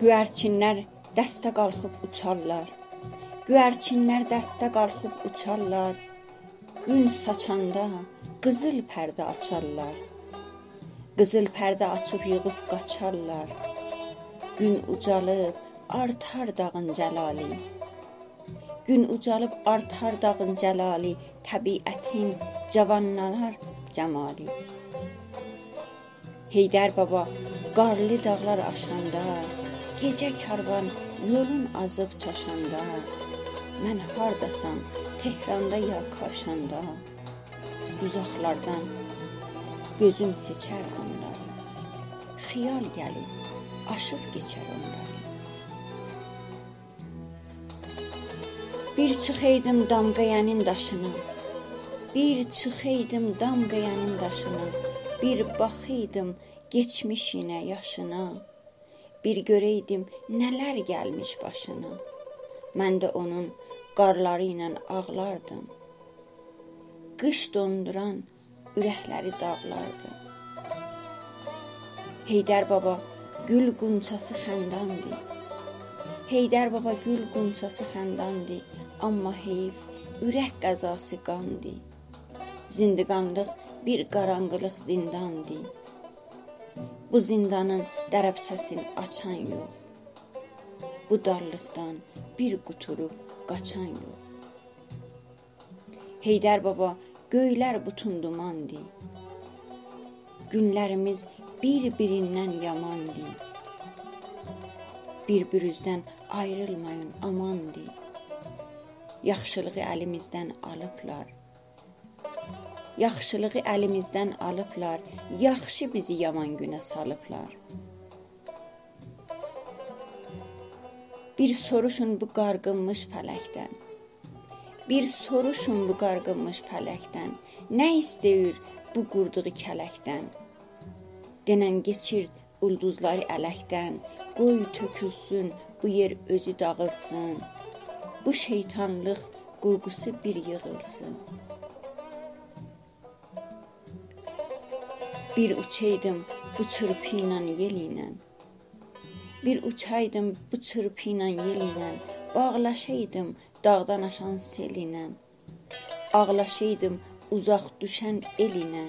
Göyərçinlər dəstə qalxıb uçarlar. Göyərçinlər dəstə qalxıb uçarlar. Gün saçanda qızıl pərdə açarlar. Qızıl pərdə açıb yığıb qaçarlar. Gün ucalıb artar dağın cəlali. Gün ucalıb artar dağın cəlali, təbiətin cavanlanar cəmali. Heydər baba qarlı dağlar aşanda, gecə karvan yolun azıb çaşanda, Mən hardasan, Tehranda ya Kaşanda, Uzaqlardan gözüm seçər onları. Xiyal gəlib, aşıb keçər onları. Bir çıxaydım damqayanın daşına, bir çıxaydım damqayanın daşına, bir baxaydım geçmişinə, yaşına, bir görəydim nələr gəlmiş başına. Mən də onun qarları ilə ağlardım. Qış donduran ürəkləri dağlardı. Heydər baba gül qunçası xəndandı. Heydər baba gül qunçası xəndandı, amma heyf ürək qəzası qandı. Zindiqanlıq bir qaranqılıq zindandı. Bu zindanın dərəbçəsini açan yox. Bu darlıqdan bir quturub qaçan yox. Heydər baba, göylər bütün dumandı. Günlərimiz bir-birindən yamandı. Bir-birinizdən ayrılmayın, amandı. Yaxşılığı əlimizdən alıblar. Yaxşılığı əlimizdən alıblar, yaxşı bizi yaman günə salıblar. Bir soruşun bu qarğınmış fələkdən. Bir soruşun bu qarğınmış fələkdən. Nə istəyir bu qurduğu kələkdən? Denən keçir ulduzları ələkdən. Qoy tökülsün bu yer özü dağılsın. Bu şeytanlıq qurğusu bir yığılsın. Bir uçaydım bu çırpı ilə yel ilə. Bir uçaydım bu çırpı ilə yel ilə, bağlaşaydım dağdan aşan sel ilə. Ağlaşaydım uzaq düşən el ilə.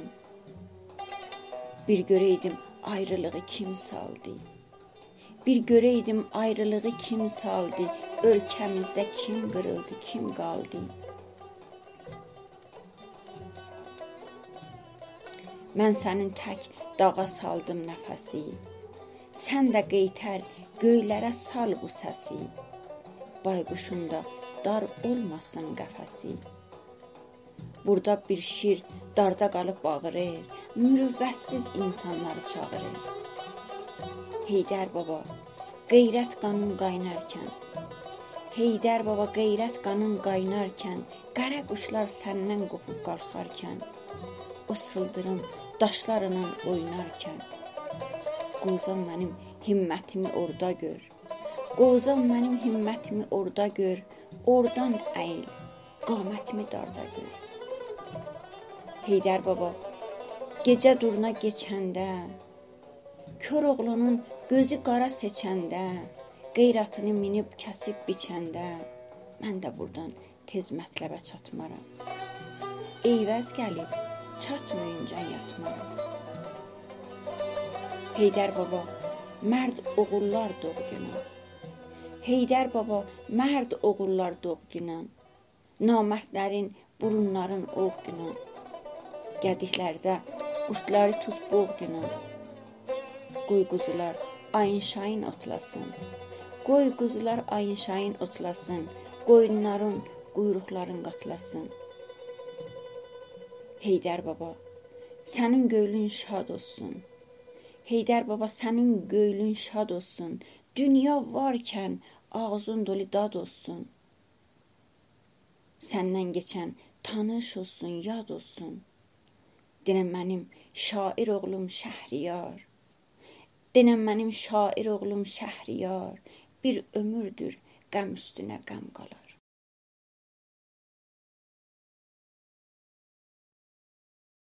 Bir görəydim ayrılığı kim saldı? Bir görəydim ayrılığı kim saldı? Ölkəmizdə kim qırıldı, kim qaldı? Mən sənin tək dağa saldım nəfəsi. Sən də qeytər göylərə sal bu səsi. Bayquşun da dar olmasın qəfəsi. Burada bir şir darda qalıb bağırır, mürüvvətsiz insanları çağırır. Heydər baba, qeyrət qanın qaynarkən, Heydər baba qeyrət qanın qaynarkən, qara quşlar səndən qopub qalxarkən, o sıldırım daşlarla oynarkən, Qozan mənim himmətimi orada gör. Qozan mənim himmətimi orada gör. Oradan əyil, qamətimi darda gör. Heydər baba, gecə durna keçəndə, kör oğlunun gözü qara seçəndə, qeyratını minib kəsib biçəndə, mən də burdan tez mətləbə çatmaram. Eyvəz gəlib, çatmayınca yatmaram. Heydər baba, mərd oğullar doğguna. Heydər baba, mərd oğullar doğguna. Namərdlərin burunların oğguna. Qədiklərdə qurtları tuz boğguna. Qoy quzular ayın şayın otlasın. Qoy quzular ayın şayın otlasın. Qoyunların quyruqların qatlasın. Heydər baba, sənin göylün şad olsun. Heydər baba sənin göylün şad olsun. Dünya varkən ağzın dolu dad olsun. Səndən keçən tanış olsun, yad olsun. Denən mənim şair oğlum Şəhriyar. Denən mənim şair oğlum Şəhriyar. Bir ömürdür qəm üstünə qəm qalar.